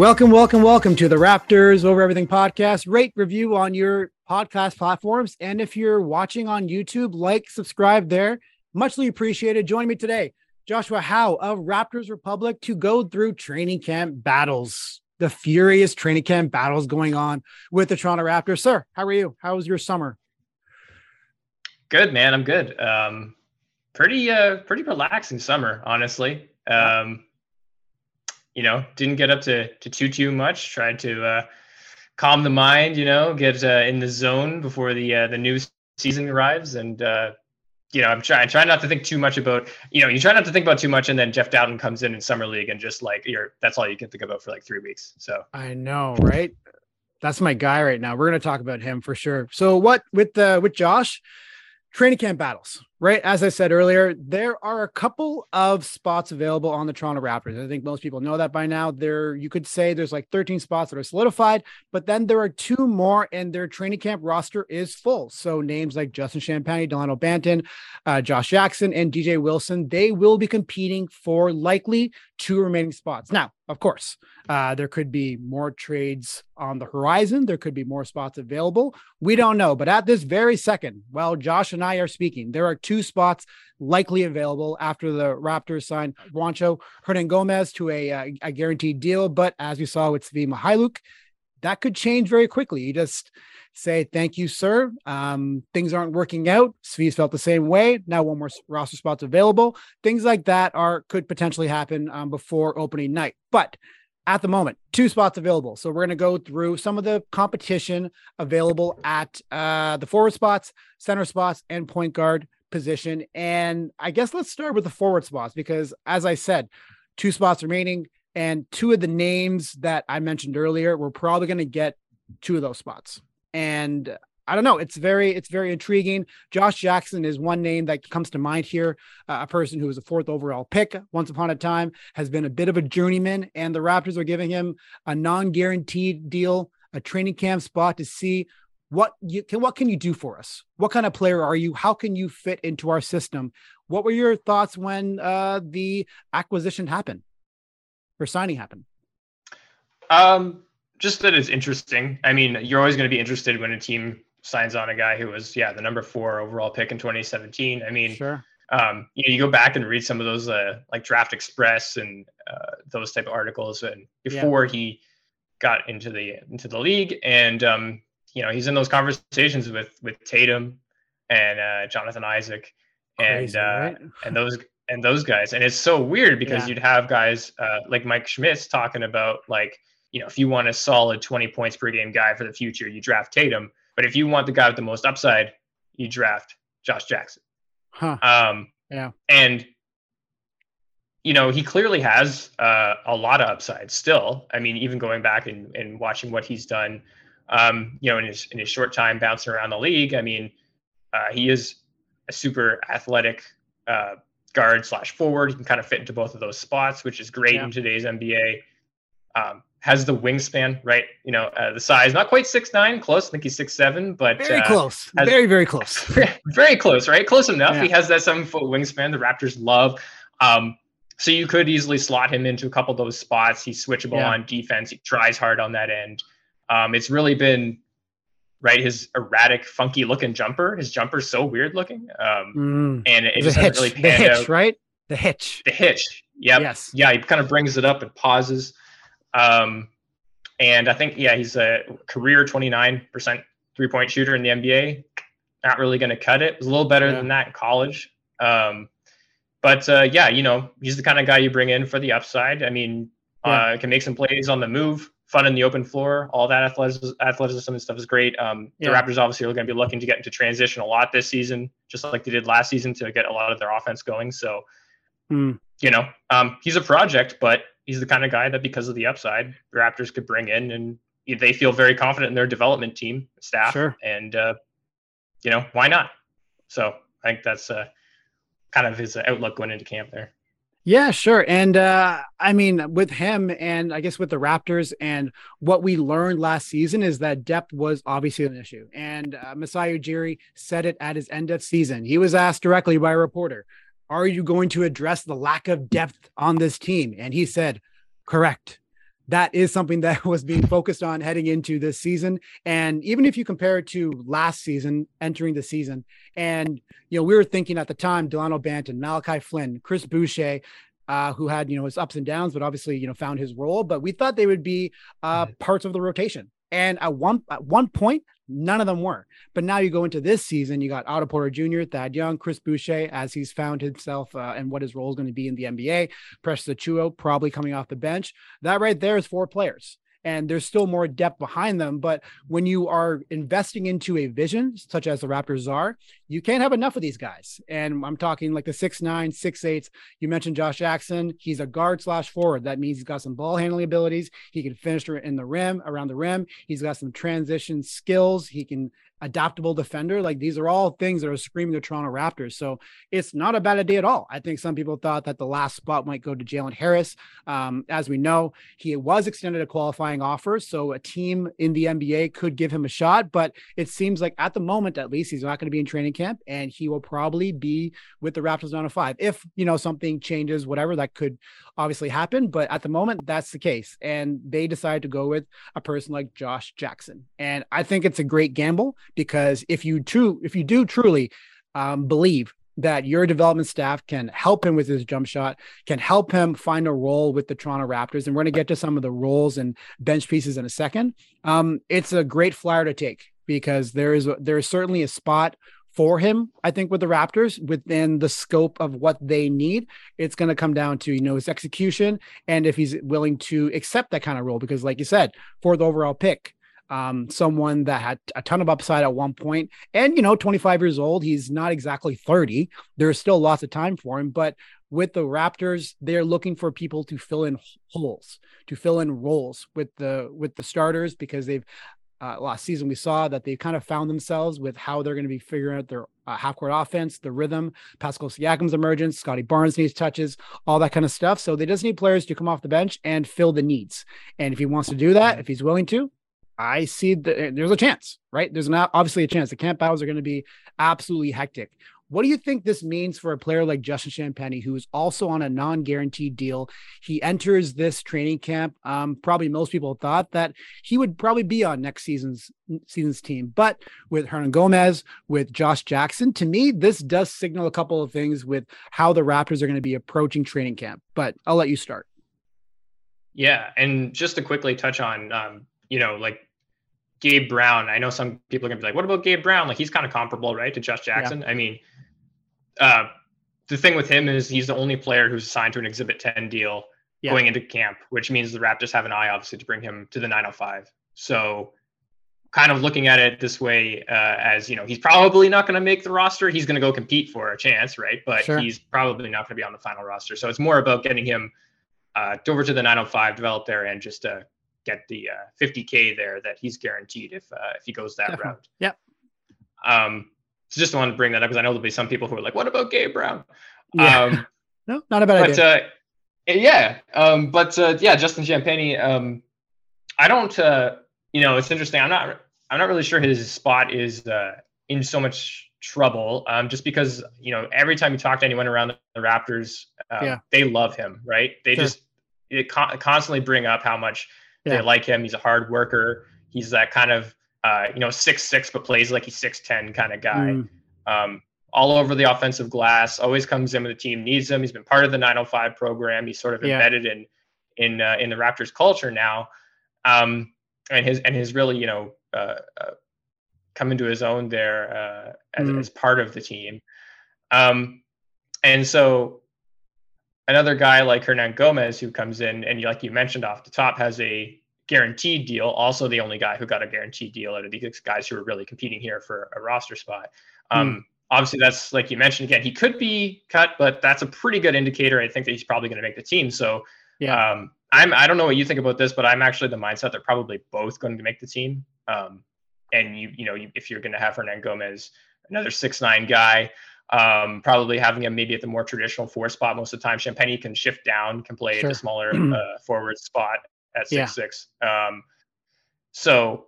Welcome, welcome, welcome to the Raptors Over Everything podcast. Rate, review on your podcast platforms. And if you're watching on YouTube, like, subscribe there. Muchly appreciated. Joining me today, Joshua Howe of Raptors Republic to go through training camp battles, the furious training camp battles going on with the Toronto Raptors. Sir, how are you? How was your summer? Good, man. I'm good. Um, pretty, uh, pretty relaxing summer, honestly. Um, you know, didn't get up to to too too much. Tried to uh, calm the mind, you know, get uh, in the zone before the uh, the new season arrives, and uh, you know, I'm trying trying not to think too much about. You know, you try not to think about too much, and then Jeff Dowtin comes in in summer league, and just like you're, that's all you can think about for like three weeks. So I know, right? That's my guy right now. We're to talk about him for sure. So what with uh, with Josh? Training camp battles, right? As I said earlier, there are a couple of spots available on the Toronto Raptors. I think most people know that by now. There, you could say there's like 13 spots that are solidified, but then there are two more, and their training camp roster is full. So names like Justin Champagnie, Delano Banton, uh, Josh Jackson, and DJ Wilson, they will be competing for likely two remaining spots. Now, of course, uh, there could be more trades on the horizon. There could be more spots available. We don't know. But at this very second, while Josh and I are speaking, there are two spots likely available after the Raptors signed Juancho Hernangomez to a, a, a guaranteed deal. But as we saw with Svi Mykhailiuk, that could change very quickly. You just say, thank you, sir. Um, things aren't working out. Svi's felt the same way. Now one more roster spots available. Things like that are could potentially happen um, before opening night. But at the moment, two spots available. So we're going to go through some of the competition available at uh, the forward spots, center spots, and point guard position. And I guess let's start with the forward spots because, as I said, two spots remaining. And two of the names that I mentioned earlier, we're probably going to get two of those spots. And I don't know. It's very, it's very intriguing. Josh Jackson is one name that comes to mind here. Uh, a person who was a fourth overall pick once upon a time has been a bit of a journeyman, and the Raptors are giving him a non-guaranteed deal, a training camp spot to see what you can, what can you do for us? What kind of player are you? How can you fit into our system? What were your thoughts when uh, the acquisition happened or signing happened? Um, just that it's interesting. I mean, you're always going to be interested when a team signs on a guy who was yeah the number four overall pick in 2017. I mean, sure. Um, you know, you go back and read some of those uh, like Draft Express and uh, those type of articles, and before yeah. he got into the into the league, and um, you know, he's in those conversations with with Tatum and uh, Jonathan Isaac, and Crazy, uh, right? and those and those guys, and it's so weird because yeah. you'd have guys uh, like Mike Schmitz talking about like you know, if you want a solid 20 points per game guy for the future, you draft Tatum. But if you want the guy with the most upside, you draft Josh Jackson. Huh. Um, yeah. And you know, he clearly has uh, a lot of upside still. I mean, even going back and, and watching what he's done, um, you know, in his in his short time bouncing around the league, I mean, uh, he is a super athletic uh, guard slash forward. He can kind of fit into both of those spots, which is great yeah. in today's NBA. Um, has the wingspan, right? You know, uh, the size, not quite six nine, close. I think he's six seven, but very uh, close, has, very very close, very close, right? Close enough. Yeah. He has that seven foot wingspan. The Raptors love. Um, so you could easily slot him into a couple of those spots. He's switchable yeah. on defense. He tries hard on that end. Um, it's really been right his erratic, funky looking jumper. His jumper's so weird looking, um, mm. and it the just hitch, really the hitch, out. right? The hitch, the hitch. Yep. Yes. Yeah, he kind of brings it up and pauses. Um, and I think, yeah, he's a career 29% three point shooter in the NBA. Not really going to cut it. It was a little better yeah. than that in college. Um, but uh, yeah, you know, he's the kind of guy you bring in for the upside. I mean, yeah. uh, can make some plays on the move fun in the open floor. All that athleticism, athleticism and stuff is great. Um, the. Raptors obviously are going to be looking to get into transition a lot this season, just like they did last season to get a lot of their offense going. So, mm. you know, um, he's a project, but he's the kind of guy that because of the upside, the Raptors could bring in and they feel very confident in their development team staff. Sure. And, uh, you know, why not? So I think that's uh, kind of his outlook going into camp there. Yeah, sure. And uh, I mean, with him and I guess with the Raptors and what we learned last season is that depth was obviously an issue. And uh, Masai Ujiri said it at his end of season. He was asked directly by a reporter, Are you going to address the lack of depth on this team? And he said, Correct that is something that was being focused on heading into this season. And even if you compare it to last season, entering the season, and you know, we were thinking at the time, Delano Banton, Malachi Flynn, Chris Boucher, uh, who had you know his ups and downs, but obviously you know found his role. But we thought they would be uh, parts of the rotation. And at one at one point, none of them were. But now you go into this season, you got Otto Porter Jr., Thad Young, Chris Boucher, as he's found himself uh, and what his role is going to be in the NBA. Precious Achiuwa probably coming off the bench. That right there is four players and there's still more depth behind them. But when you are investing into a vision, such as the Raptors are, you can't have enough of these guys. And I'm talking like the six nine, six eights. You mentioned Josh Jackson. He's a guard slash forward. That means he's got some ball handling abilities. He can finish in the rim, around the rim. He's got some transition skills. He can adaptable defender. Like these are all things that are screaming the Toronto Raptors. So it's not a bad idea at all. I think some people thought that the last spot might go to Jalen Harris. Um, as we know, he was extended a qualifying offer. So a team in the NBA could give him a shot. But it seems like at the moment, at least, he's not going to be in training camp and he will probably be with the Raptors on a five. If, you know, something changes, whatever, that could obviously happen. But at the moment, that's the case. And they decided to go with a person like Josh Jackson. And I think it's a great gamble because if you true if you do truly um, believe that your development staff can help him with his jump shot, can help him find a role with the Toronto Raptors. And we're going to get to some of the roles and bench pieces in a second. Um, it's a great flyer to take because there is there is certainly a spot for him. I think with the Raptors within the scope of what they need, it's going to come down to you know his execution and if he's willing to accept that kind of role. Because like you said, for the overall pick, um, someone that had a ton of upside at one point, and you know, 25 years old. He's not exactly 30. There's still lots of time for him, but with the Raptors, they're looking for people to fill in holes, to fill in roles with the with the starters because they've uh, last season we saw that they kind of found themselves with how they're going to be figuring out their uh, half court offense, the rhythm, Pascal Siakam's emergence, Scottie Barnes needs touches, all that kind of stuff. So they just need players to come off the bench and fill the needs. And if he wants to do that, if he's willing to, I see that there's a chance, right? There's not obviously a chance. The camp battles are going to be absolutely hectic. What do you think this means for a player like Justin Champagnie, who is also on a non-guaranteed deal? He enters this training camp. Um, probably most people thought that he would probably be on next season's season's team, but with Hernangomez, with Josh Jackson, to me, this does signal a couple of things with how the Raptors are going to be approaching training camp. But I'll let you start. Yeah, and just to quickly touch on, um, you know, like Gabe Brown. I know some people are gonna be like, "What about Gabe Brown?" Like he's kind of comparable, right, to Josh Jackson. Yeah. I mean, uh, the thing with him is he's the only player who's signed to an Exhibit 10 deal yeah. going into camp, which means the Raptors have an eye, obviously, to bring him to the 905. So, kind of looking at it this way, uh, as you know, he's probably not going to make the roster. He's going to go compete for a chance, right? But sure. he's probably not going to be on the final roster. So it's more about getting him uh, over to the 905, develop there, and just uh, get the uh, 50k there that he's guaranteed if uh, if he goes that Definitely. route. Yep. Um, so just wanted to bring that up because I know there'll be some people who are like, "What about Gabe Brown?" Yeah. Um, no, not a bad but, idea. Uh, yeah, um, but uh, yeah, Justin Champagnie, Um, I don't. Uh, you know, it's interesting. I'm not. I'm not really sure his spot is uh, in so much trouble. Um, just because you know, every time you talk to anyone around the Raptors, uh, yeah. they love him, right? They sure. just it con- constantly bring up how much yeah. They like him. He's a hard worker. He's that kind of uh, you know six six but plays like he's six ten kind of guy. Mm. Um, all over the offensive glass. Always comes in when the team needs him. He's been part of the 905 program. He's sort of yeah. embedded in in uh, in the Raptors culture now. Um, and his and his really you know uh, uh, come into his own there uh, as, mm. as part of the team. Um, and so another guy like Hernangomez who comes in and like you mentioned off the top has a guaranteed deal. Also, the only guy who got a guaranteed deal out of these guys who are really competing here for a roster spot. Um, mm. Obviously, that's like you mentioned again. He could be cut, but that's a pretty good indicator. I think that he's probably going to make the team. So, yeah. Um, I'm. I don't know what you think about this, but I'm actually the mindset they're probably both going to make the team. Um, and you, you know, you, if you're going to have Hernangomez, another six nine guy, um, probably having him maybe at the more traditional four spot most of the time. Champagnie can shift down, can play sure. a smaller uh, forward spot at six yeah. six. Um, so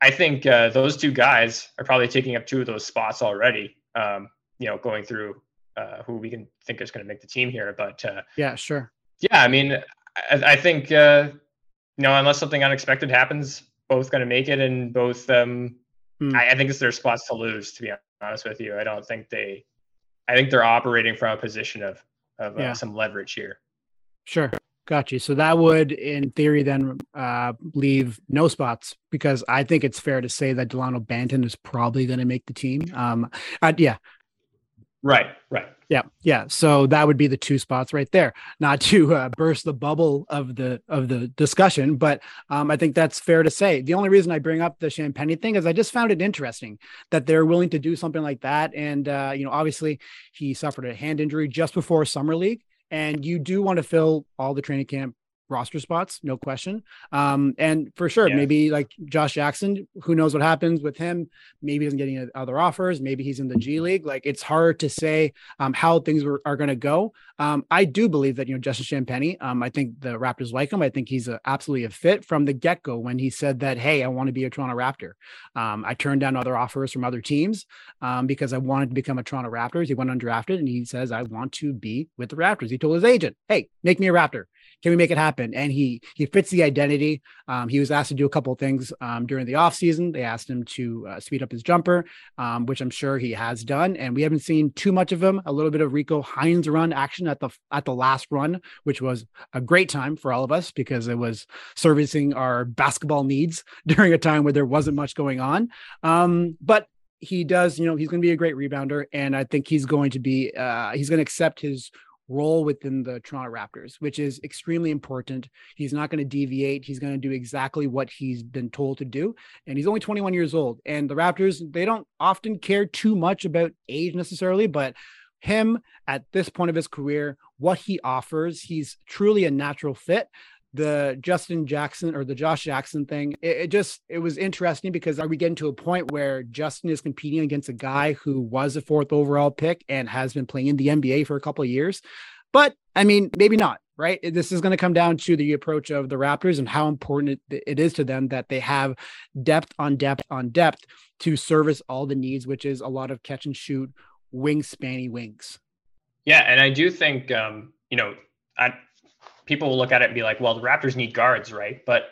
I think uh, those two guys are probably taking up two of those spots already. Um, you know, going through uh, who we can think is going to make the team here. But uh, yeah, sure. Yeah, I mean, I, I think uh, you know, unless something unexpected happens, both going to make it, and both. Um, hmm. I, I think it's their spots to lose. To be honest with you, I don't think they. I think they're operating from a position of of uh, yeah. some leverage here. Sure. Got you. So that would, in theory, then uh, leave no spots because I think it's fair to say that Delano Banton is probably going to make the team. Um, uh, yeah. Right. Right. Yeah. Yeah. So that would be the two spots right there. Not to uh, burst the bubble of the of the discussion, but um, I think that's fair to say. The only reason I bring up the Champagnie thing is I just found it interesting that they're willing to do something like that. And uh, you know, obviously, he suffered a hand injury just before summer league and you do want to fill all the training camp roster spots, no question. Um, and for sure, yeah. maybe like Josh Jackson, who knows what happens with him? Maybe he's getting other offers. Maybe he's in the G League. Like it's hard to say um, how things were, are going to go. Um, I do believe that you know Justin Champagnie. Um, I think the Raptors like him. I think he's a, absolutely a fit from the get go when he said that, hey, I want to be a Toronto Raptor. Um, I turned down other offers from other teams um, because I wanted to become a Toronto Raptors. He went undrafted and he says, I want to be with the Raptors. He told his agent, hey, make me a Raptor can we make it happen? And he he fits the identity. Um, he was asked to do a couple of things um, during the offseason. They asked him to uh, speed up his jumper, um, which I'm sure he has done. And we haven't seen too much of him. A little bit of Rico Hines run action at the at the last run, which was a great time for all of us because it was servicing our basketball needs during a time where there wasn't much going on. Um, but he does, you know, he's going to be a great rebounder, and I think he's going to be, uh, he's going to accept his role within the Toronto Raptors, which is extremely important. He's not going to deviate. He's going to do exactly what he's been told to do. And he's only 21 years old. And the Raptors, they don't often care too much about age necessarily, but him at this point of his career, what he offers, he's truly a natural fit the Justin Jackson or the Josh Jackson thing, it, it, just it was interesting because are we getting to a point where Justin is competing against a guy who was a fourth overall pick and has been playing in the NBA for a couple of years? But I mean, maybe not, right? This is going to come down to the approach of the Raptors and how important it, it is to them that they have depth on depth on depth to service all the needs, which is a lot of catch and shoot, wing spanny wings. Yeah, and I do think um, you know, I people will look at it and be like, well, the Raptors need guards, right? But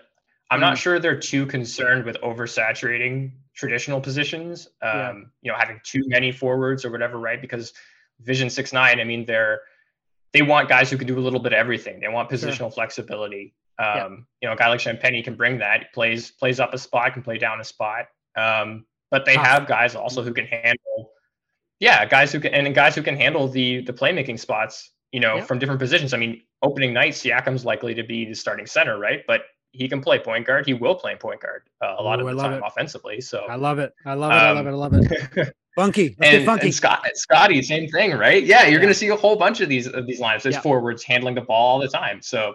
I'm mm. not sure they're too concerned with oversaturating traditional positions. Um, yeah. You know, having too many forwards or whatever, right? Because Vision Six Nine, I mean, they're they want guys who can do a little bit of everything. They want positional sure. flexibility. Um, yeah. You know, a guy like Champagnie can bring that. He plays plays up a spot, can play down a spot. Um, but they have guys also who can handle, yeah, guys who can and guys who can handle the the playmaking spots. You know, from different positions. I mean, opening night, Siakam's likely to be the starting center, right? But he can play point guard. He will play point guard uh, a lot Ooh, of the time it. offensively. So I love it. I love it. Um, I love it. I love it. funky. Let's and, funky. And Scott, Scottie, same thing, right? Yeah, you're yeah. going to see a whole bunch of these of these lineups. There's yeah. forwards handling the ball all the time. So,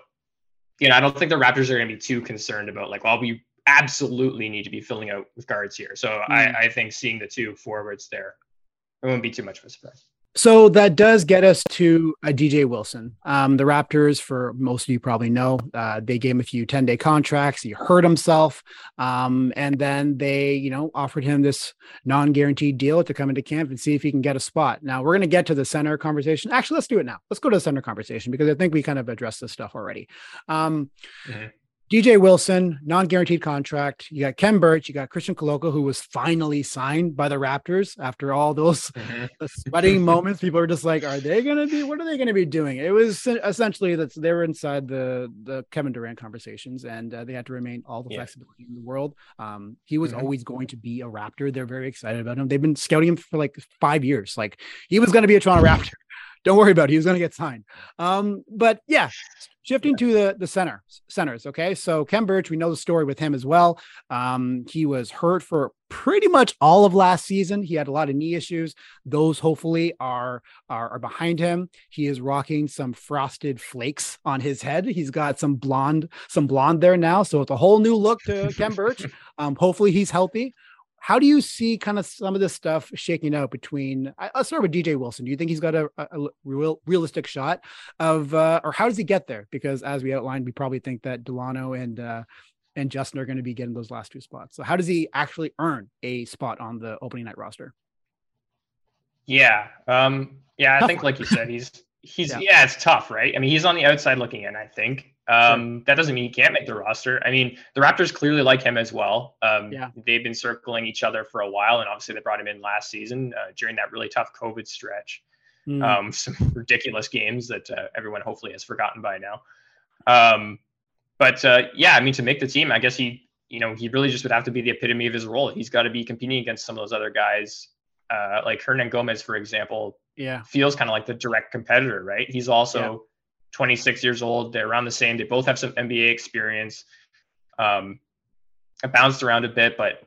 you know, I don't think the Raptors are going to be too concerned about like, well, we absolutely need to be filling out with guards here. So mm. I, I think seeing the two forwards there, it wouldn't be too much of a surprise. So that does get us to a DJ Wilson. Um, the Raptors, for most of you probably know, uh, they gave him a few 10 day contracts. He hurt himself. Um, and then they, you know, offered him this non guaranteed deal to come into camp and see if he can get a spot. Now we're going to get to the center conversation. Actually, let's do it now. Let's go to the center conversation because I think we kind of addressed this stuff already. Um, mm-hmm. DJ Wilson, non-guaranteed contract. You got Khem Birch, you got Christian Koloko, who was finally signed by the Raptors after all those mm-hmm. sweating moments. People were just like, "Are they going to be? What are they going to be doing?" It was essentially that they were inside the the Kevin Durant conversations, and uh, they had to remain all the yeah. flexibility in the world. Um, he was mm-hmm. always going to be a Raptor. They're very excited about him. They've been scouting him for like five years. Like he was going to be a Toronto Raptor. Don't worry about it. He was going to get signed. Um, but yeah, shifting to the the center centers. Okay, so Khem Birch, we know the story with him as well. Um, he was hurt for pretty much all of last season. He had a lot of knee issues. Those hopefully are are, are behind him. He is rocking some frosted flakes on his head. He's got some blonde some blonde there now, so it's a whole new look to Khem Birch. Um, hopefully he's healthy how do you see kind of some of this stuff shaking out between i'll start with dj wilson do you think he's got a, a real realistic shot of uh, or how does he get there because as we outlined we probably think that delano and uh, and justin are going to be getting those last two spots so how does he actually earn a spot on the opening night roster yeah um yeah i tough think one. like you said he's he's yeah. yeah. it's tough right i mean he's on the outside looking in i think um, sure. That doesn't mean he can't make the roster. I mean, the Raptors clearly like him as well. Um, yeah. They've been circling each other for a while, and obviously they brought him in last season uh, during that really tough COVID stretch. Mm. Um, some ridiculous games that uh, everyone hopefully has forgotten by now. Um, but uh, yeah, I mean, to make the team, I guess he, you know, he really just would have to be the epitome of his role. He's got to be competing against some of those other guys, uh, like Hernangomez, for example. Yeah, feels kind of like the direct competitor, right? He's also yeah 26 years old. They're around the same. They both have some NBA experience. Um, I bounced around a bit, but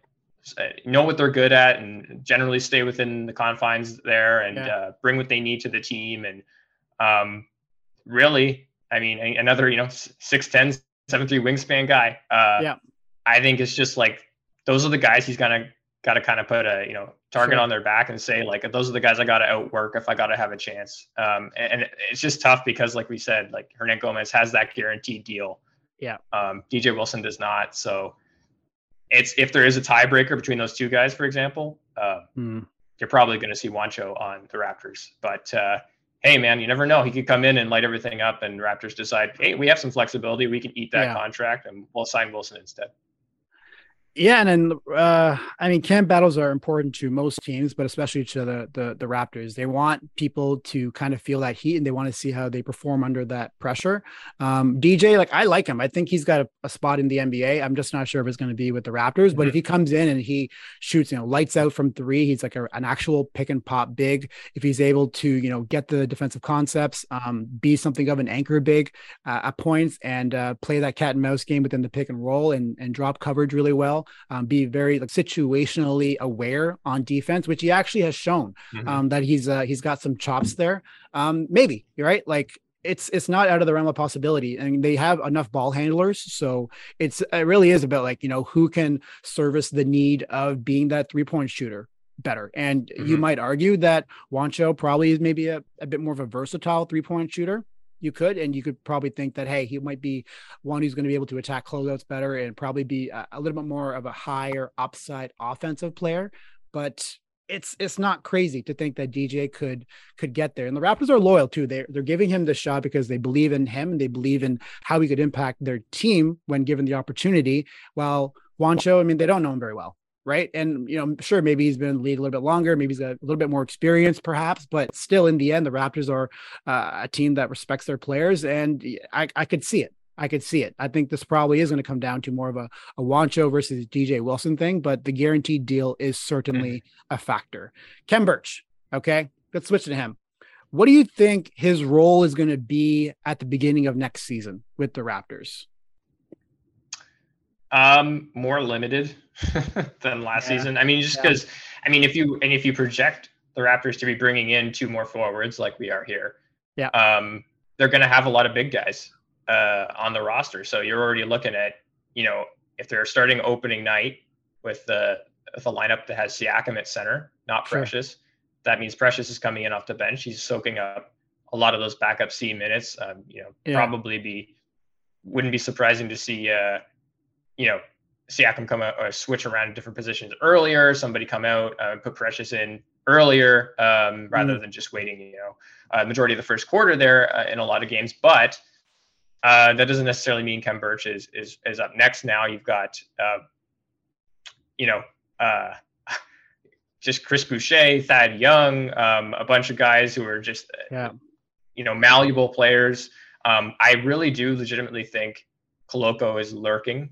uh, know what they're good at and generally stay within the confines there and yeah. uh, bring what they need to the team. And um, really, I mean, another, you know, 6'10, 7'3 wingspan guy. Uh, yeah. I think it's just like those are the guys he's going to got to kind of put a you know target sure. on their back and say like those are the guys I got to outwork if I got to have a chance. Um, and, and, it's just tough because like we said, like Hernangomez has that guaranteed deal. Yeah. Um, DJ Wilson does not. So it's if there is a tiebreaker between those two guys, for example, uh, mm. you're probably going to see Juancho on the Raptors. But uh, hey, man, you never know. He could come in and light everything up, and Raptors decide, hey, we have some flexibility. We can eat that yeah. contract, and we'll sign Wilson instead. Yeah, and then uh, I mean, camp battles are important to most teams, but especially to the, the, the Raptors. They want people to kind of feel that heat, and they want to see how they perform under that pressure. Um, DJ, like I like him. I think he's got a, a spot in the NBA. I'm just not sure if it's going to be with the Raptors. Mm-hmm. But if mm-hmm. he comes in and he shoots, you know, lights out from three, he's like a, an actual pick and pop big. If he's able to, you know, get the defensive concepts, um, be something of an anchor big uh, at points, and uh, play that cat and mouse game within the pick and roll, and and drop coverage really well um, be very like situationally aware on defense, which he actually has shown mm-hmm. um, that he's uh, he's got some chops there. Um, maybe you're right. Like it's it's not out of the realm of possibility and they have enough ball handlers so it's it really is about like you know who can service the need of being that three point shooter better and mm-hmm. you might argue that Juancho probably is maybe a, a bit more of a versatile three point shooter you could, and you could probably think that hey, he might be one who's going to be able to attack closeouts better and probably be a, a little bit more of a higher upside offensive player. But it's it's not crazy to think that DJ could could get there. And the Raptors are loyal too. They're they're giving him the shot because they believe in him and they believe in how he could impact their team when given the opportunity. While Juancho, I mean, they don't know him very well right? And you know, sure, maybe he's been in the league a little bit longer, maybe he's got a little bit more experience, perhaps, but still, in the end, the Raptors are uh, a team that respects their players, and I, I could see it. I could see it. I think this probably is going to come down to more of a, a Juancho versus DJ Wilson thing, but the guaranteed deal is certainly mm-hmm. a factor. Khem Birch, okay, let's switch to him. What do you think his role is going to be at the beginning of next season with the Raptors? Um, more limited than last yeah. season. I mean, just because yeah. I mean, if you and if you project the Raptors to be bringing in two more forwards like we are here, yeah, um, they're going to have a lot of big guys uh, on the roster. So you're already looking at, you know, if they're starting opening night with the with a lineup that has Siakam at center, not sure. Precious, that means Precious is coming in off the bench. He's soaking up a lot of those backup C minutes. Um, you know, yeah. probably be wouldn't be surprising to see. Uh, you know, Siakam come out or switch around different positions earlier, somebody come out, uh, put Precious in earlier um, rather mm. than just waiting, you know, uh, majority of the first quarter there uh, in a lot of games. But uh, that doesn't necessarily mean Khem Birch is, is, is up next now. You've got, uh, you know, uh, just Chris Boucher, Thad Young, um, a bunch of guys who are just, yeah. you know, malleable players. Um, I really do legitimately think Koloko is lurking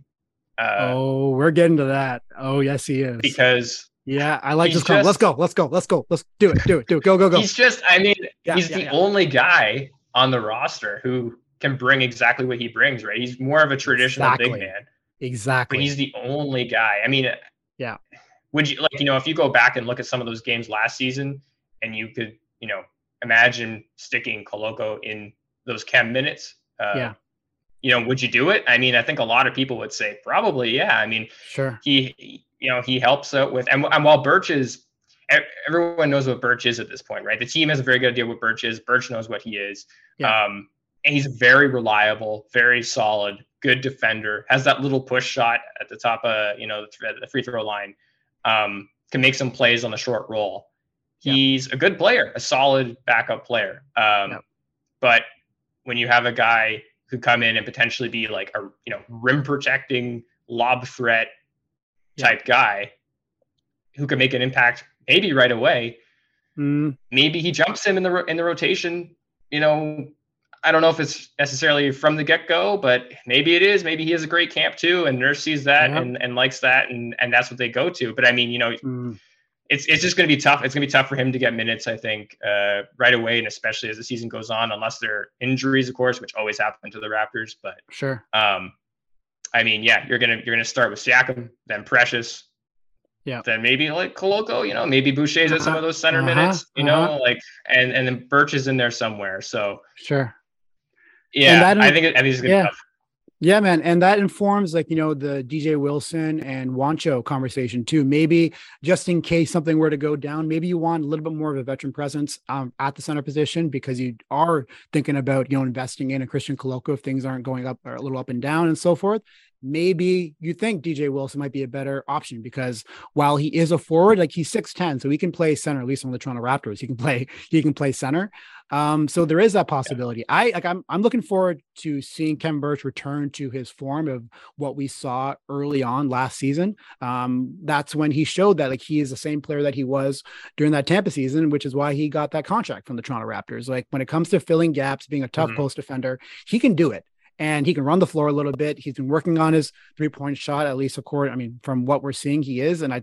uh, oh, we're getting to that. Oh, yes, he is. Because Yeah, I like this. Just, let's go. Let's go. Let's go. Let's do it. Do it. Do it. Go. Go. Go. He's just. I mean, yeah, he's yeah, the yeah. only guy on the roster who can bring exactly what he brings. Right. He's more of a traditional exactly. big man. Exactly. But he's the only guy. I mean, yeah. Would you like you know if you go back and look at some of those games last season, and you could you know imagine sticking Koloko in those Khem minutes? Uh, yeah you know, would you do it? I mean, I think a lot of people would say probably, yeah. I mean, sure. He, you know, he helps out with, and, and while Birch is, everyone knows what Birch is at this point, right? The team has a very good idea what Birch is. Birch knows what he is. Yeah. Um, and he's very reliable, very solid, good defender. Has that little push shot at the top of you know the free throw line. Um, can make some plays on the short roll. He's yeah. a good player, a solid backup player. Um, yeah. But when you have a guy could come in and potentially be like a you know rim protecting lob threat type yeah. guy who can make an impact maybe right away. Mm. Maybe he jumps him in the in the rotation. You know, I don't know if it's necessarily from the get go, but maybe it is. Maybe he has a great camp too, and Nurse sees that yeah. and, and likes that, and and that's what they go to. But I mean, you know, mm it's it's just going to be tough. It's going to be tough for him to get minutes, I think, uh, right away, and especially as the season goes on, unless there are injuries, of course, which always happen to the Raptors. But sure, um, I mean, yeah, you're gonna you're gonna start with Siakam, then Precious, yeah, then maybe like Koloko, you know, maybe Boucher's uh-huh. at some of those center uh-huh. minutes, you uh-huh. know, like and and then Birch is in there somewhere. So sure, yeah, I think I think it's gonna yeah. be tough. Yeah, man. And that informs like, you know, the DJ Wilson and Juancho conversation too. Maybe just in case something were to go down, maybe you want a little bit more of a veteran presence um, at the center position because you are thinking about, you know, investing in a Christian Koloko if things aren't going up or a little up and down and so forth maybe you think DJ Wilson might be a better option because while he is a forward, like he's 6'10, so he can play center, at least on the Toronto Raptors. He can play, he can play center. Um, so there is that possibility. Yeah. I like I'm I'm looking forward to seeing Khem Birch return to his form of what we saw early on last season. Um, that's when he showed that like he is the same player that he was during that Tampa season, which is why he got that contract from the Toronto Raptors. Like when it comes to filling gaps, being a tough mm-hmm. post defender, he can do it and he can run the floor a little bit. He's been working on his three point shot, at least according, I mean, from what we're seeing, he is. And I.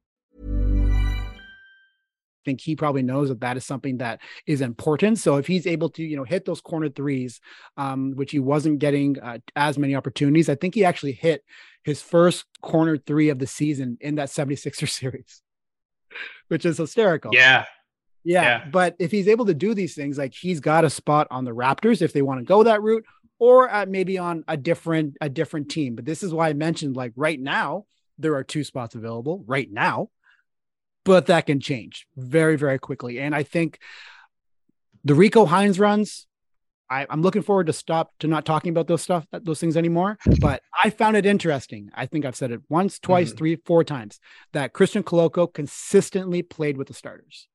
I think he probably knows that that is something that is important. So if he's able to, you know, hit those corner threes, um, which he wasn't getting uh, as many opportunities, I think he actually hit his first corner three of the season in that 76er series, which is hysterical. Yeah. yeah. Yeah. But if he's able to do these things, like he's got a spot on the Raptors if they want to go that route, or at maybe on a different a different team. But this is why I mentioned like right now there are two spots available right now, but that can change very very quickly. And I think the Rico Hines runs. I, am looking forward to stop to not talking about those stuff those things anymore. But I found it interesting. I think I've said it once, twice, mm-hmm. three, four times that Christian Koloko consistently played with the starters.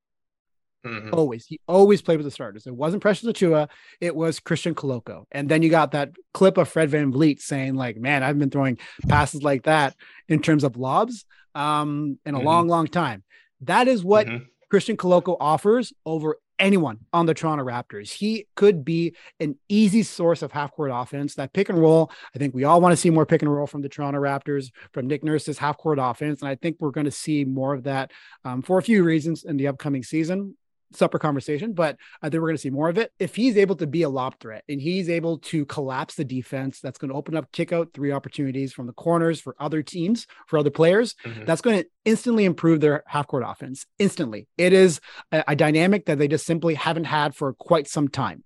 Mm-hmm. Always. He always played with the starters. It wasn't Precious Achiuwa. It was Christian Koloko. And then you got that clip of Fred VanVleet saying, like, man, I've been throwing passes like that in terms of lobs um, in a mm-hmm. long, long time. That is what mm-hmm. Christian Koloko offers over anyone on the Toronto Raptors. He could be an easy source of half court offense. That pick and roll, I think we all want to see more pick and roll from the Toronto Raptors, from Nick Nurse's half court offense. And I think we're going to see more of that um, for a few reasons in the upcoming season separate conversation, but I think we're going to see more of it. If he's able to be a lob threat and he's able to collapse the defense, that's going to open up kick out three opportunities from the corners for other teams, for other players. Mm-hmm. That's going to instantly improve their half court offense. Instantly. It is a, a dynamic that they just simply haven't had for quite some time.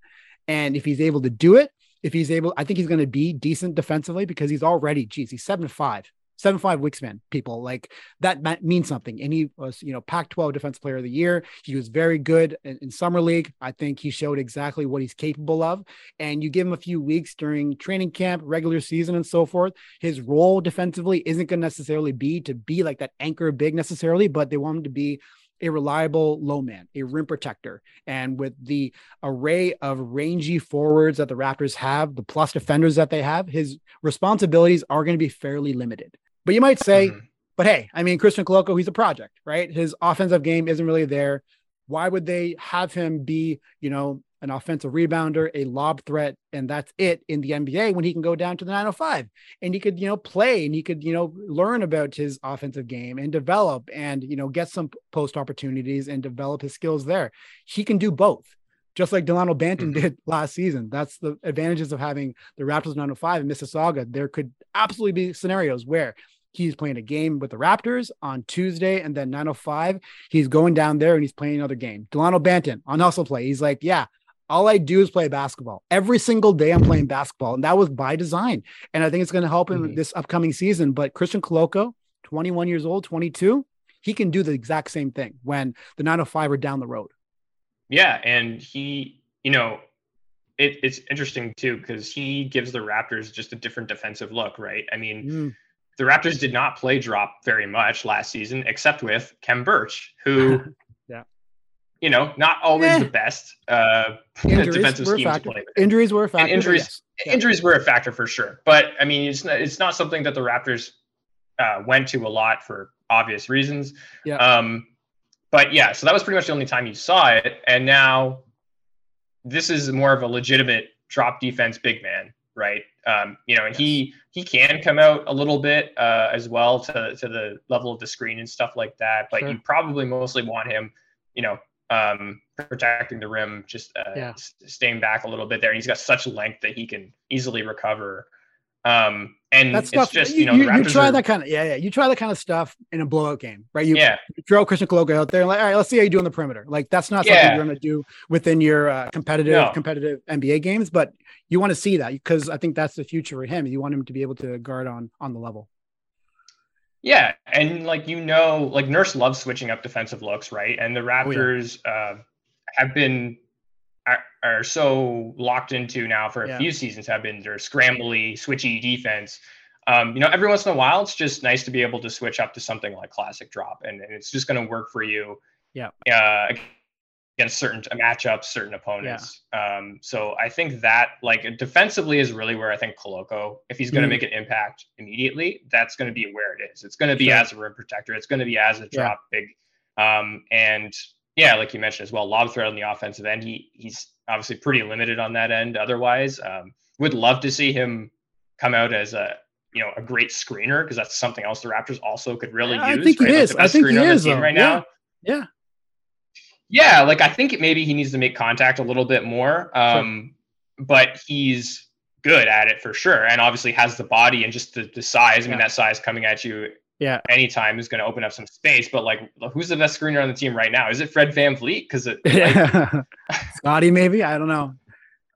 And if he's able to do it, if he's able, I think he's going to be decent defensively because he's already, geez, he's seven to five seven five wingspan people like that means something. And he was, you know, Pac-12 Defense Player of the Year. He was very good in, in, summer league. I think he showed exactly what he's capable of. And you give him a few weeks during training camp, regular season, and so forth. His role defensively isn't going to necessarily be to be like that anchor big necessarily, but they want him to be a reliable low man, a rim protector. And with the array of rangy forwards that the Raptors have, the plus defenders that they have, his responsibilities are going to be fairly limited. But you might say, mm-hmm. but hey, I mean, Christian Koloko, he's a project, right? His offensive game isn't really there. Why would they have him be, you know, an offensive rebounder, a lob threat, and that's it in the NBA when he can go down to the 905 and he could, you know, play and he could, you know, learn about his offensive game and develop and, you know, get some post opportunities and develop his skills there. He can do both just like Delano Banton mm-hmm. did last season. That's the advantages of having the Raptors 905 in Mississauga. There could absolutely be scenarios where he's playing a game with the Raptors on Tuesday and then 905. He's going down there and he's playing another game. Delano Banton on hustle play. He's like, yeah, all I do is play basketball. Every single day I'm playing basketball. And that was by design. And I think it's going to help him mm-hmm. this upcoming season. But Christian Koloko, 21 years old, 22, he can do the exact same thing when the 905 are down the road. Yeah, and he, you know, it, it's interesting too because he gives the Raptors just a different defensive look, right? I mean, mm. The Raptors did not play drop very much last season, except with Khem Birch, who, yeah, you know, not always the best uh, defensive scheme to play. With. Injuries were a factor. And injuries, yes. injuries were a factor for sure. But I mean, it's not, it's not something that the Raptors uh, went to a lot for obvious reasons. Yeah. Um, but yeah, so that was pretty much the only time you saw it. And now this is more of a legitimate drop defense big man, right? Um, you know, and he he can come out a little bit uh, as well to to the level of the screen and stuff like that. But sure. you probably mostly want him, you know, um, protecting the rim, just uh, yeah. staying back a little bit there. And he's got such length that he can easily recover. Um, and that stuff, just you, know you, you try are, that kind of yeah yeah you try that kind of stuff in a blowout game right? You, yeah. you throw Christian Koloko out there and like all right let's see how you do on the perimeter. Like that's not something you're going to do within your uh, competitive no. competitive NBA games but you want to see that because I think that's the future for him. You want him to be able to guard on on the level. Yeah and like you know like Nurse loves switching up defensive looks right? And the Raptors oh, yeah. uh, have been are, are so locked into now for a yeah. few seasons have been their scrambly, switchy defense. Um, you know, every once in a while, it's just nice to be able to switch up to something like classic drop, and, and it's just going to work for you. Yeah. Uh, against certain matchups, certain opponents. Yeah. Um, so I think that like defensively is really where I think Koloko, if he's going to mm. make an impact immediately, that's going to be where it is. It's going to be sure. as a rim protector. It's going to be as a drop yeah. big. Um, and yeah, like you mentioned as well, lob threat on the offensive end. He he's obviously pretty limited on that end. Otherwise, um, would love to see him come out as a you know a great screener because that's something else the Raptors also could really yeah, use. I think right? he is. I think he is right yeah. now. Yeah. Yeah, like I think maybe he needs to make contact a little bit more. Um, sure. but he's good at it for sure, and obviously has the body and just the, the size. I mean, that size coming at you yeah, anytime is going to open up some space. But like, who's the best screener on the team right now? Is it Fred VanVleet? Because it like... Scottie, maybe I don't know.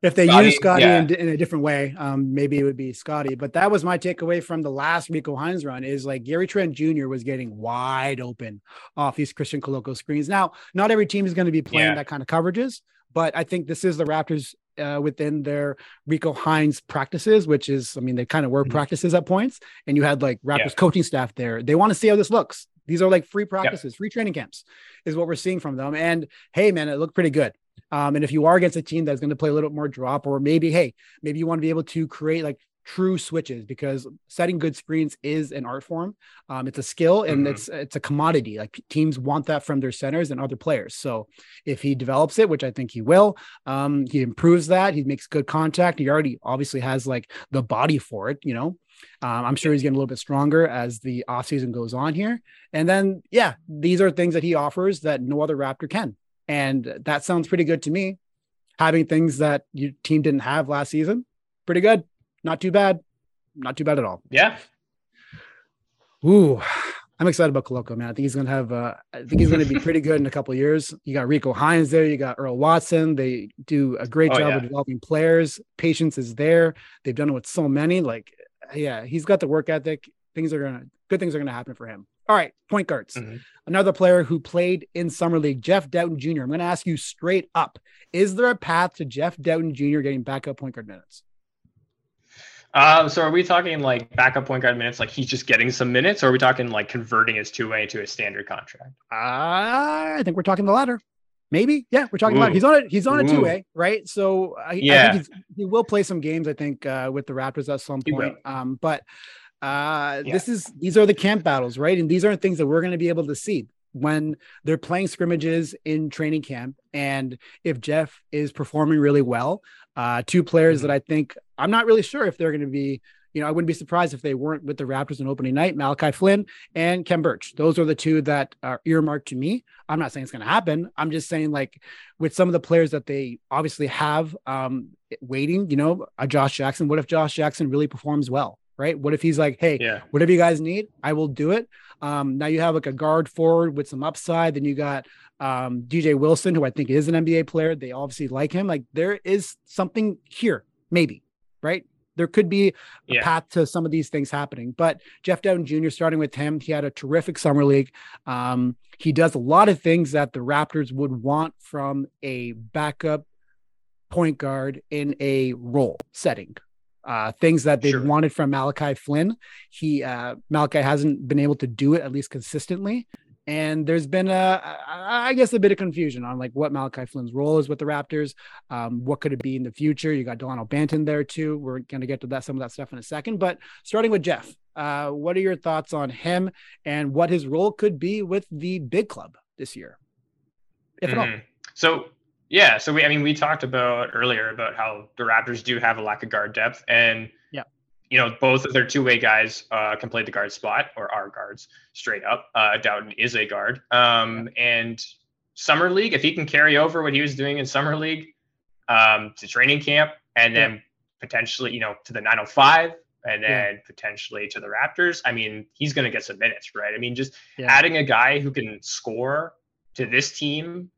If they Scottie, use Scottie yeah. in, in, a different way, um, maybe it would be Scottie. But that was my takeaway from the last Rico Hines run: is like Gary Trent Jr. was getting wide open off these Christian Koloko screens. Now, not every team is going to be playing yeah. that kind of coverages, but I think this is the Raptors uh, within their Rico Hines practices, which is, I mean, they kind of were mm-hmm. practices at points, and you had like Raptors yeah. coaching staff there. They want to see how this looks. These are like free practices, free training camps, is what we're seeing from them. And hey, man, it looked pretty good. Um, and if you are against a team that's going to play a little bit more drop, or maybe, hey, maybe you want to be able to create like true switches because setting good screens is an art form. Um, it's a skill and mm-hmm. it's it's a commodity. Like teams want that from their centers and other players. So if he develops it, which I think he will, um, he improves that. He makes good contact. He already obviously has like the body for it. You know, um, I'm sure he's getting a little bit stronger as the offseason goes on here. And then, yeah, these are things that he offers that no other Raptor can. And that sounds pretty good to me. Having things that your team didn't have last season, pretty good. Not too bad. Not too bad at all. Yeah. Ooh, I'm excited about Koloko, man. I think he's gonna have. Uh, I think he's gonna be pretty good in a couple years. You got Rico Hines there. You got Earl Watson. They do a great Oh, job yeah. of developing players. Patience is there. They've done it with so many. Like, yeah, he's got the work ethic. Things are gonna good things are gonna happen for him. All right, point guards. Mhm. Another player who played in summer league, Jeff Dowtin Jr. I'm gonna ask you straight up: Is there a path to Jeff Dowtin Jr. getting backup point guard minutes? Um, so are we talking like backup point guard minutes, like he's just getting some minutes, or are we talking like converting his two way to a standard contract? I think we're talking the latter. Maybe, yeah, we're talking about he's on it. He's on a two way, right? So I, I Yeah. think he's, he will play some games. I think uh, with the Raptors at some point. Um, but uh, Yeah. this is these are the camp battles, right? And these aren't things that we're going to be able to see when they're playing scrimmages in training camp. And if Jeff is performing really well, uh, two players Mm-hmm. that I think I'm not really sure if they're going to be. You know, I wouldn't be surprised if they weren't with the Raptors on opening night. Malachi Flynn and Khem Birch. Those are the two that are earmarked to me. I'm not saying it's going to happen. I'm just saying, like, with some of the players that they obviously have um, waiting, you know, a Josh Jackson. What if Josh Jackson really performs well? Right? What if he's like, hey, Yeah. whatever you guys need, I will do it. Um, now you have like a guard forward with some upside. Then you got um, DJ Wilson, who I think is an NBA player. They obviously like him. Like there is something here, maybe, right? There could be a Yeah. path to some of these things happening. But Jeff Dowtin Jr., starting with him, he had a terrific summer league. Um, he does a lot of things that the Raptors would want from a backup point guard in a role setting. Uh, things that they Sure. wanted from Malachi Flynn. He uh, Malachi hasn't been able to do it at least consistently. And there's been a, I guess, a bit of confusion on like what Malachi Flynn's role is with the Raptors. Um, what could it be in the future? You got Delano Banton there too. We're going to get to that some of that stuff in a second. But starting with Jeff, uh, what are your thoughts on him and what his role could be with the big club this year, if at all? Mhm. So yeah, so we I mean we talked about earlier about how the Raptors do have a lack of guard depth, and. You know both of their two way guys uh, can play the guard spot or are guards straight up. Uh, Dowtin is a guard, um, and summer league if he can carry over what he was doing in summer league um, to training camp, and then potentially you know to the 905. And Yeah. then potentially to the Raptors. I mean, he's going to get some minutes, right? I mean, just Yeah. adding a guy who can score to this team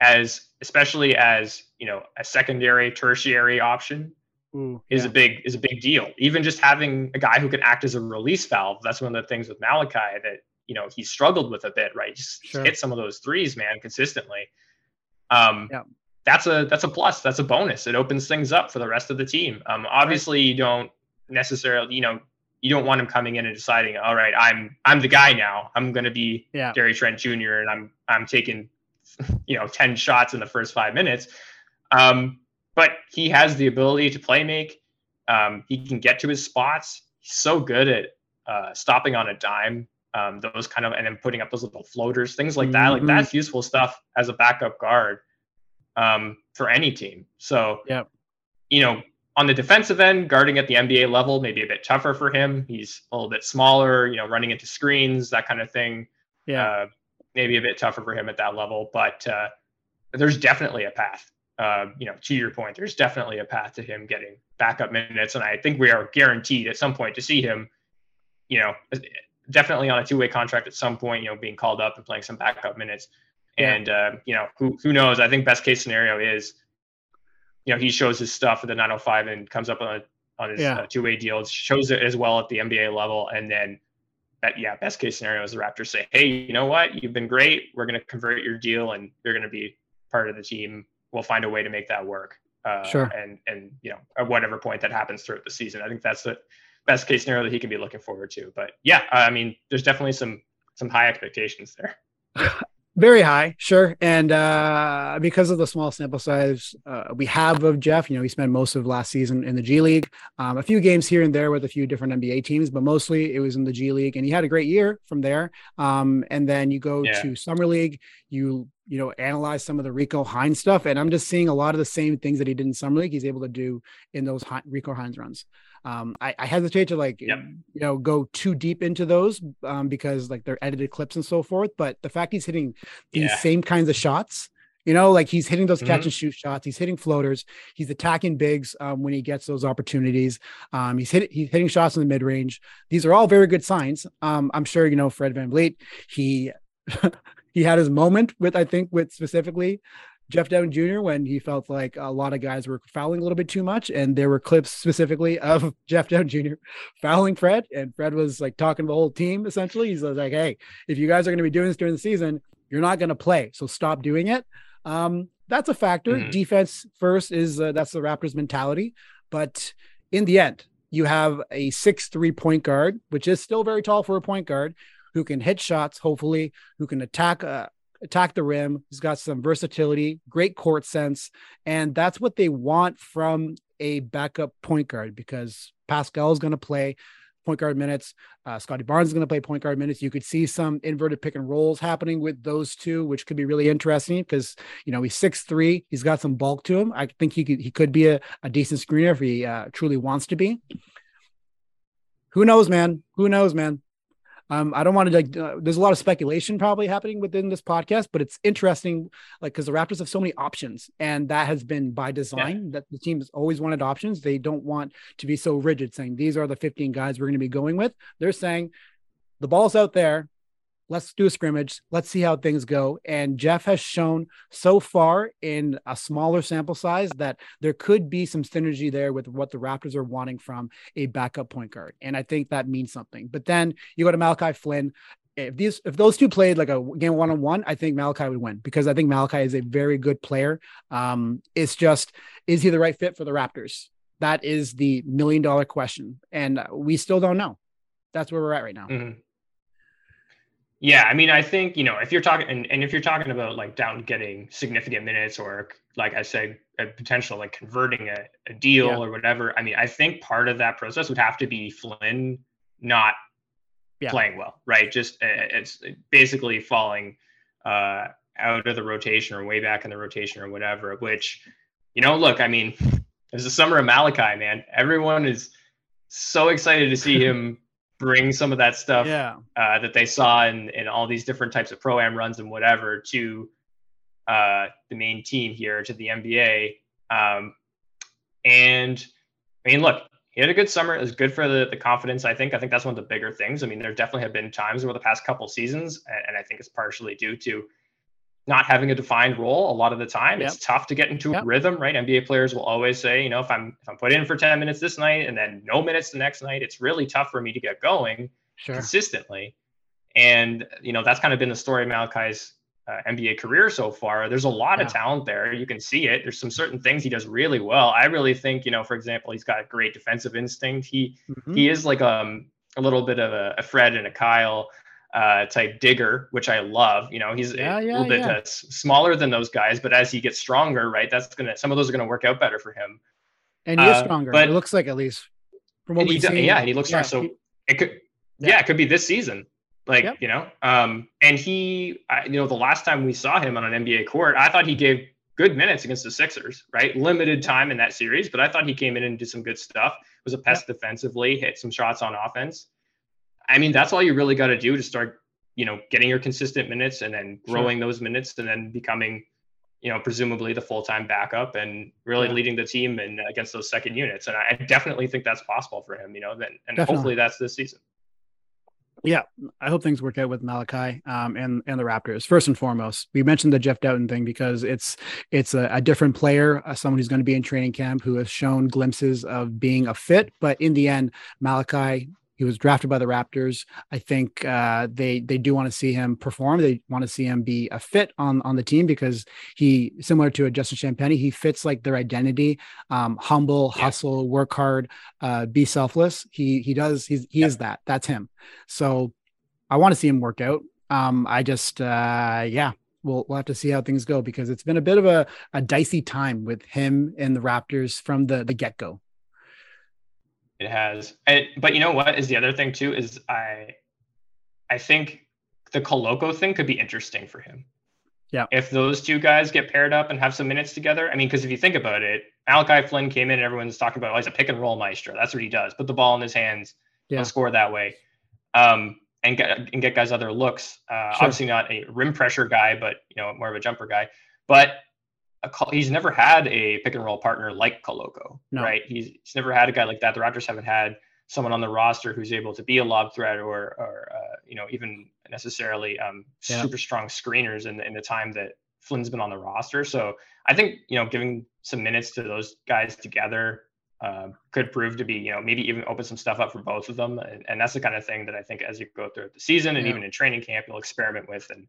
as especially as you know a secondary tertiary option Ooh, is yeah. a big is a big deal even just having a guy who can act as a release valve that's one of the things with malachi that you know he struggled with a bit right just Sure. hit some of those threes man consistently um Yeah. that's a that's a plus that's a bonus it opens things up for the rest of the team um obviously you don't necessarily you know you don't want him coming in and deciding all right i'm i'm the guy now i'm going to be Yeah. Gary Trent Jr. and I'm I'm taking you know 10 shots in the first five minutes. Um, but he has the ability to play make. Um, he can get to his spots. He's so good at uh, stopping on a dime. Um, those kind of and then putting up those little floaters, things like that. Like Mhm. that's useful stuff as a backup guard um, for any team. So Yep. you know, on the defensive end, guarding at the NBA level may be a bit tougher for him. He's a little bit smaller, you know, running into screens, that kind of thing Yeah. uh, maybe a bit tougher for him at that level, but uh, there's definitely a path. Uh, you know, to your point, there's definitely a path to him getting backup minutes, and I think we are guaranteed at some point to see him. You know, definitely on a two-way contract at some point. You know, being called up and playing some backup minutes, Yeah. and uh, you know, who who knows? I think best case scenario is, you know, he shows his stuff at the 905 and comes up on a on his Yeah. uh, two-way deal, shows it as well at the NBA level, and then that yeah, best case scenario is the Raptors say, hey, you know what, you've been great. We're going to convert your deal, and you're going to be part of the team. We'll find a way to make that work. Uh, Sure. And and you know at whatever point that happens throughout the season, I think that's the best case scenario that he can be looking forward to. But yeah, I mean, there's definitely some some high expectations there. very high, sure. And uh, because of the small sample size uh, we have of Jeff, you know, he spent most of last season in the G League, um, a few games here and there with a few different NBA teams, but mostly it was in the G League, and he had a great year from there. Um, and then you go Yeah. to summer league, you you know analyze some of the Rico Hines stuff, and I'm just seeing a lot of the same things that he did in summer league. He's able to do in those Rico Hines runs. Um, I, I hesitate to like Yep. you know go too deep into those um, because like they're edited clips and so forth. But the fact he's hitting these Yeah. same kinds of shots You know, like he's hitting those Mhm. catch and shoot shots. He's hitting floaters. He's attacking bigs um, when he gets those opportunities. Um, he's hit, he's hitting shots in the mid range. These are all very good signs. Um, I'm sure you know Fred VanVleet. He he had his moment with I think with specifically Jeff Dowtin Jr. when he felt like a lot of guys were fouling a little bit too much, and there were clips specifically of Jeff Dowtin Jr. fouling Fred, and Fred was like talking to the whole team essentially. He's like, "Hey, if you guys are going to be doing this during the season, you're not going to play, so stop doing it." Um, that's a factor. Mhm. Defense first is uh, that's the Raptors mentality, but in the end, you have a six-three point guard, which is still very tall for a point guard, who can hit shots, hopefully, who can attack uh, attack the rim. He's got some versatility, great court sense, and that's what they want from a backup point guard because Pascal is going to play point guard minutes. Uh, Scottie Barnes is going to play point guard minutes. You could see some inverted pick and rolls happening with those two, which could be really interesting because you know he's six three. He's got some bulk to him. I think he could he could be a, a decent screener if he uh, truly wants to be. Who knows, man? Who knows, man? Um, I don't want to like. Uh, there's a lot of speculation probably happening within this podcast, but it's interesting, like because the Raptors have so many options, and that has been by design. That the team has always wanted options. They don't want to be so rigid, saying these are the 15 guys we're going to be going with. They're saying the ball's out there. Let's do a scrimmage. Let's see how things go. And Jeff has shown so far in a smaller sample size that there could be some synergy there with what the Raptors are wanting from a backup point guard. And I think that means something. But then you go to Malachi Flynn. If these if those two played like a game one on one, I think Malachi would win because I think Malachi is a very good player. Um, it's just is he the right fit for the Raptors? That is the million dollar question, and we still don't know. That's where we're at right now. Mhm. Yeah, I mean, I think you know if you're talking and, and if you're talking about like Dowtin getting significant minutes or like I said, a potential like converting a, a deal Yeah. or whatever. I mean, I think part of that process would have to be Flynn not Yeah. playing well, right? Just uh, it's basically falling uh, out of the rotation or way back in the rotation or whatever. Which, you know, look, I mean, it's the summer of Malachi, man. Everyone is so excited to see him bring some of that stuff Yeah, uh, that they saw in, in all these different types of pro am runs and whatever to uh, the main team here to the NBA. Um, and I mean, look, he had a good summer. It was good for the, the confidence. I think. I think that's one of the bigger things. I mean, there definitely have been times over the past couple seasons, and, and I think it's partially due to not having a defined role a lot of the time. It's tough to get into Yep. a rhythm, right? NBA players will always say, you know, if I'm if I'm put in for 10 minutes this night and then no minutes the next night, it's really tough for me to get going sure. consistently. And you know that's kind of been the story of Malachi's uh, NBA career so far. There's a lot of talent there. You can see it. There's some certain things he does really well. I really think you know, for example, he's got great defensive instinct. He Mhm. he is like um a little bit of a, a Fred and a Kyle uh, type digger, which I love. You know, he's Yeah, a yeah, little bit yeah. uh, smaller than those guys, but as he gets stronger, right, that's gonna some of those are gonna work out better for him. and he is uh, stronger. but- it looks like at least from what we've seen. yeah, and he looks strong. So he- it could, Yeah. yeah. it could be this season. Like Yep. you know, um, and he, I, you know, the last time we saw him on an NBA court, I thought he gave good minutes against the Sixers. Right, limited time in that series, but I thought he came in and did some good stuff. Was a pest defensively, hit some shots on offense. I mean, that's all you really got to do to start, you know, getting your consistent minutes and then Sure. growing those minutes and then becoming, you know, presumably the full time backup and really Yeah. leading the team and against those second units. And I definitely think that's possible for him. You know, then and Definitely. hopefully that's this season. yeah, I hope things work out with Malachi um, and and the Raptors. First and foremost, we mentioned the Jeff Dowtin thing because it's it's a, a different player, uh, someone who's going to be in training camp who has shown glimpses of being a fit. But in the end, Malachi, he was drafted by the Raptors. I think uh, they they do want to see him perform. They want to see him be a fit on on the team because he similar to a Justin Champagnie, he fits like their identity, um, humble, Yeah. hustle, work hard, uh, be selfless. He he does. He's he Yeah. is that. That's him. So I want to see him work out. Um, I just, uh, yeah, we'll, we'll have to see how things go because it's been a bit of a, a dicey time with him and the Raptors from the, the get go. It has. And, but you know what is the other thing too is I I think the Koloko thing could be interesting for him. Yeah. If those two guys get paired up and have some minutes together, I mean, because if you think about it, Malachi Flynn came in and everyone's talking about, oh, he's a pick and roll maestro. That's what he does. Put the ball in his hands, Yeah. he'll score that way. Um, and get and get guys other looks. Uh, Sure. Obviously not a rim pressure guy, but you know more of a jumper guy. but a, he's never had a pick and roll partner like Koloko, no. right? He's, he's never had a guy like that. The Raptors haven't had someone on the roster who's able to be a lob threat or, or uh, you know, even necessarily um, yeah. super strong screeners in the, in the time that Flynn's been on the roster. So I think, you know, giving some minutes to those guys together uh, could prove to be, you know, maybe even open some stuff up for both of them. And, and that's the kind of thing that I think as you go through the season and yeah. even in training camp, you'll experiment with and,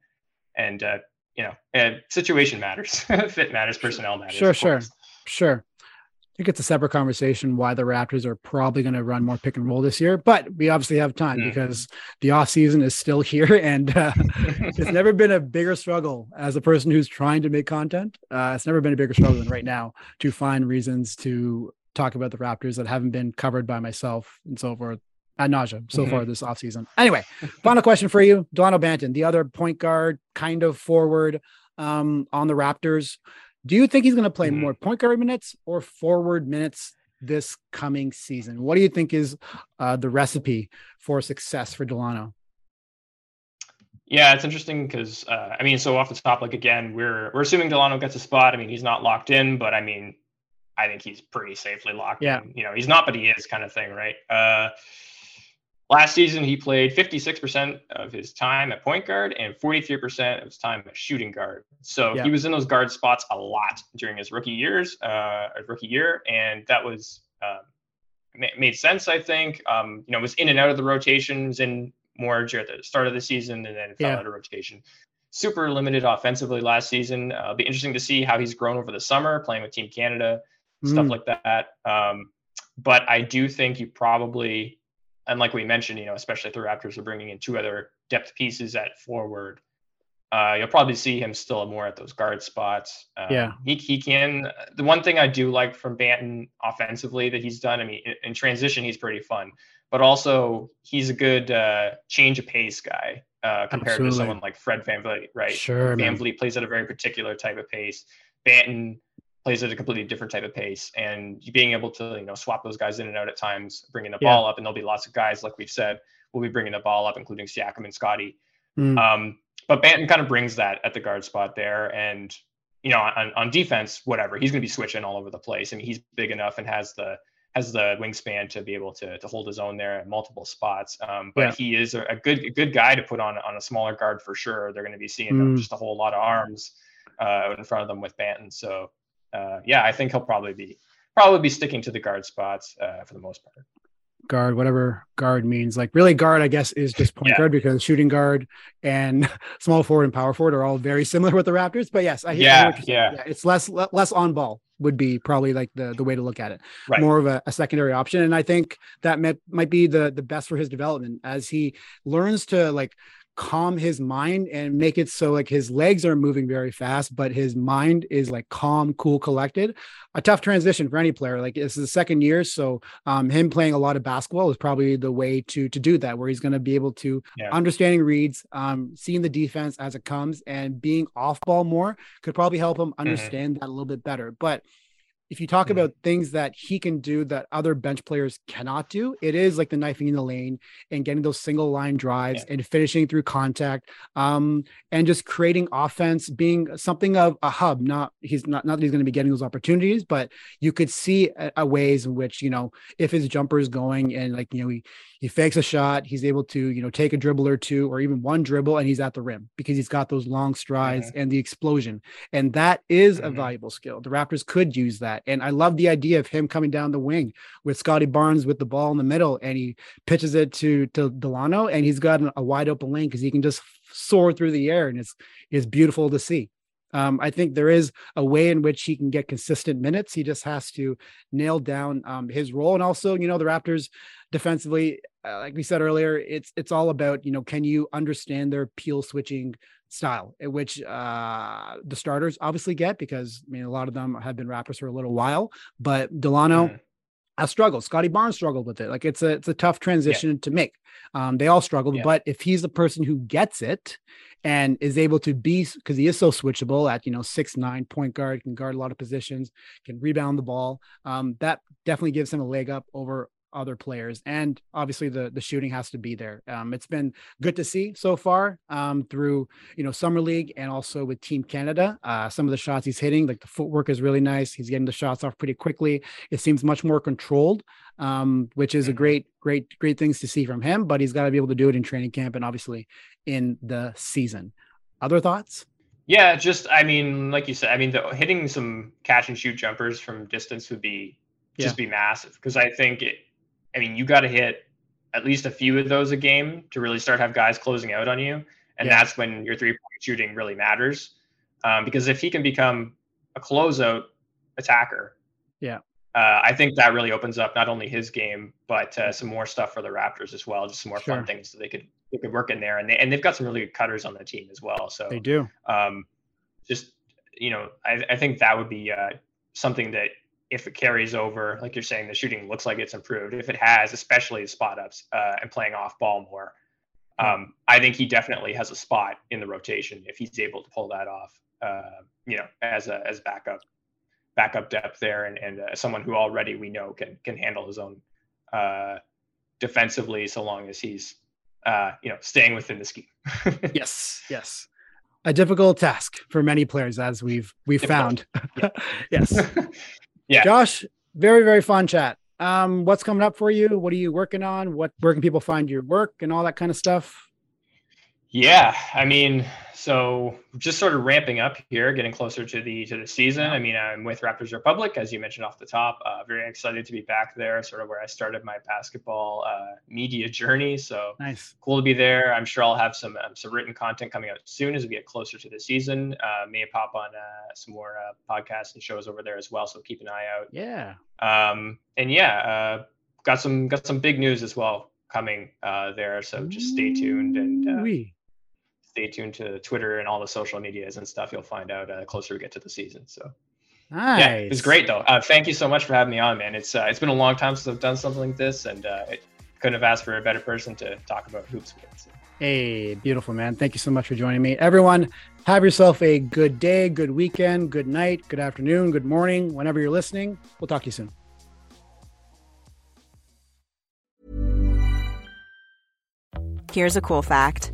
and, uh, you know, and situation matters, fit matters, personnel matters. Sure, sure, sure. I think it's a separate conversation why the Raptors are probably going to run more pick and roll this year, but we obviously have time mm. because the off season is still here, and uh, it's never been a bigger struggle as a person who's trying to make content. Uh, it's never been a bigger struggle than right now to find reasons to talk about the Raptors that haven't been covered by myself and so forth ad nausea so mm-hmm. far this offseason. Anyway, final question for you. Delano Banton, the other point guard, kind of forward um, on the Raptors. Do you think he's going to play mm-hmm. more point guard minutes or forward minutes this coming season? What do you think is uh, the recipe for success for Delano? Yeah, it's interesting because uh, I mean, so off the top, like again, we're we're assuming Delano gets a spot. I mean, he's not locked in, but I mean, I think he's pretty safely locked yeah. in. You know, he's not, but he is kind of thing, right? Uh, last season, he played 56% of his time at point guard and 43% of his time at shooting guard. So yeah. he was in those guard spots a lot during his rookie years, uh, rookie year, and that was uh, made sense. I think. Um, you know, was in and out of the rotations and more at the start of the season, and then fell yeah. out of rotation super limited offensively last season. Uh, it'll be interesting to see how he's grown over the summer, playing with Team Canada stuff mm. like that. Um, but I do think you probably, and like we mentioned, you know, especially if the Raptors are bringing in two other depth pieces at forward, uh, you'll probably see him still more at those guard spots. Um, yeah, he he can. The one thing I do like from Banton offensively that he's done, I mean, in, in transition he's pretty fun, but also he's a good uh, change of pace guy uh, compared Absolutely. to someone like Fred VanVleet, right? Sure, VanVleet plays at a very particular type of pace. Banton plays at a completely different type of pace and being able to you know swap those guys in and out at times bringing the yeah. ball up and there'll be lots of guys like we've said will be bringing the ball up including Siakam and Scottie mm. um, but Banton kind of brings that at the guard spot there and you know on, on defense whatever he's going to be switching all over the place I mean he's big enough and has the has the wingspan to be able to, to hold his own there at multiple spots. Um, but yeah. he is a, a, good a good guy to put on on a smaller guard for sure. They're going to be seeing mm. just a whole lot of arms uh, in front of them with Banton. So uh, yeah, I think he'll probably be probably be sticking to the guard spots uh, for the most part. Guard, whatever guard means. Like really, guard, I guess, is just point yeah. guard because shooting guard and small forward and power forward are all very similar with the Raptors. But yes, I hear yeah, yeah. yeah. It's less less on ball would be probably like the the way to look at it. Right. More of a, a, secondary option, and I think that might might be the the best for his development as he learns to like calm his mind and make it so like his legs are moving very fast, but his mind is like calm, cool, collected. A tough transition for any player. Like this is the second year, so um, him playing a lot of basketball is probably the way to to do that, where he's going to be able to yeah. understanding reads, um, seeing the defense as it comes, and being off ball more could probably help him mm-hmm. understand mm-hmm. that a little bit better. But if you talk mm-hmm. about things that he can do that other bench players cannot do, it is like the knifing in the lane and getting those single line drives yeah. and finishing through contact, um, and just creating offense, being something of a hub. Not he's not not that he's going to be getting those opportunities, but you could see a, a ways in which you know if his jumper is going and like you know he he fakes a shot, he's able to you know take a dribble or two or even one dribble and he's at the rim because he's got those long strides mm-hmm. and the explosion, and that is mm-hmm. a valuable skill. The Raptors could use that. And I love the idea of him coming down the wing with Scottie Barnes with the ball in the middle and he pitches it to, to Delano and he's got a wide open lane because he can just soar through the air and it's, it's beautiful to see. Um, I think there is a way in which he can get consistent minutes. He just has to nail down um, his role. And also, you know, the Raptors defensively, like we said earlier, it's it's all about you know, can you understand their peel switching style, which uh, the starters obviously get because I mean a lot of them have been Raptors for a little while, but Delano. Mm. has struggled. Scottie Barnes struggled with it. Like it's a it's a tough transition yeah. to make. Um, they all struggled, yeah. but if he's the person who gets it and is able to be because he is so switchable at you know six nine point guard, can guard a lot of positions, can rebound the ball. Um, that definitely gives him a leg up over other players. And obviously the the shooting has to be there. Um, it's been good to see so far um, through you know summer league and also with Team Canada. Uh, some of the shots he's hitting, like the footwork is really nice. He's getting the shots off pretty quickly. It seems much more controlled, um, which is a great, great, great things to see from him. But he's got to be able to do it in training camp and obviously in the season. Other thoughts? Yeah, just I mean, like you said, I mean, the, hitting some catch and shoot jumpers from distance would be just yeah. be massive because I think it. I mean, you got to hit at least a few of those a game to really start have guys closing out on you, and yeah. that's when your three point shooting really matters. Um, because if he can become a closeout attacker, yeah, uh, I think that really opens up not only his game but uh, some more stuff for the Raptors as well, just some more sure. fun things that they could they could work in there, and they and they've got some really good cutters on the team as well. So they do. Um, just you know, I, I think that would be uh, something that if it carries over, like you're saying, the shooting looks like it's improved. If it has, especially spot ups uh, and playing off ball more, um, I think he definitely has a spot in the rotation if he's able to pull that off. Uh, you know, as a as backup backup depth there, and and uh, someone who already we know can can handle his own uh, defensively, so long as he's uh, you know staying within the scheme. yes, yes a difficult task for many players as we've we've found. yes. yeah. Josh, very very fun chat. Um, what's coming up for you? What are you working on? What where can people find your work and all that kind of stuff? Yeah, I mean, so just sort of ramping up here, getting closer to the to the season. I mean, I'm with Raptors Republic, as you mentioned off the top. Uh, very excited to be back there, sort of where I started my basketball uh, media journey. So nice, cool to be there. I'm sure I'll have some um, some written content coming out soon as we get closer to the season. Uh, may pop on uh, some more uh, podcasts and shows over there as well. So keep an eye out. Yeah. Um, and yeah, uh, got some got some big news as well coming there. So just stay tuned and stay tuned to Twitter and all the social medias and stuff. You'll find out uh, closer we get to the season. So, nice. yeah, it was great though. Uh, thank you so much for having me on, man. It's uh, it's been a long time since I've done something like this, and uh, I couldn't have asked for a better person to talk about hoops with. So. Hey, beautiful man. Thank you so much for joining me. Everyone, have yourself a good day, good weekend, good night, good afternoon, good morning, whenever you're listening. We'll talk to you soon. Here's a cool fact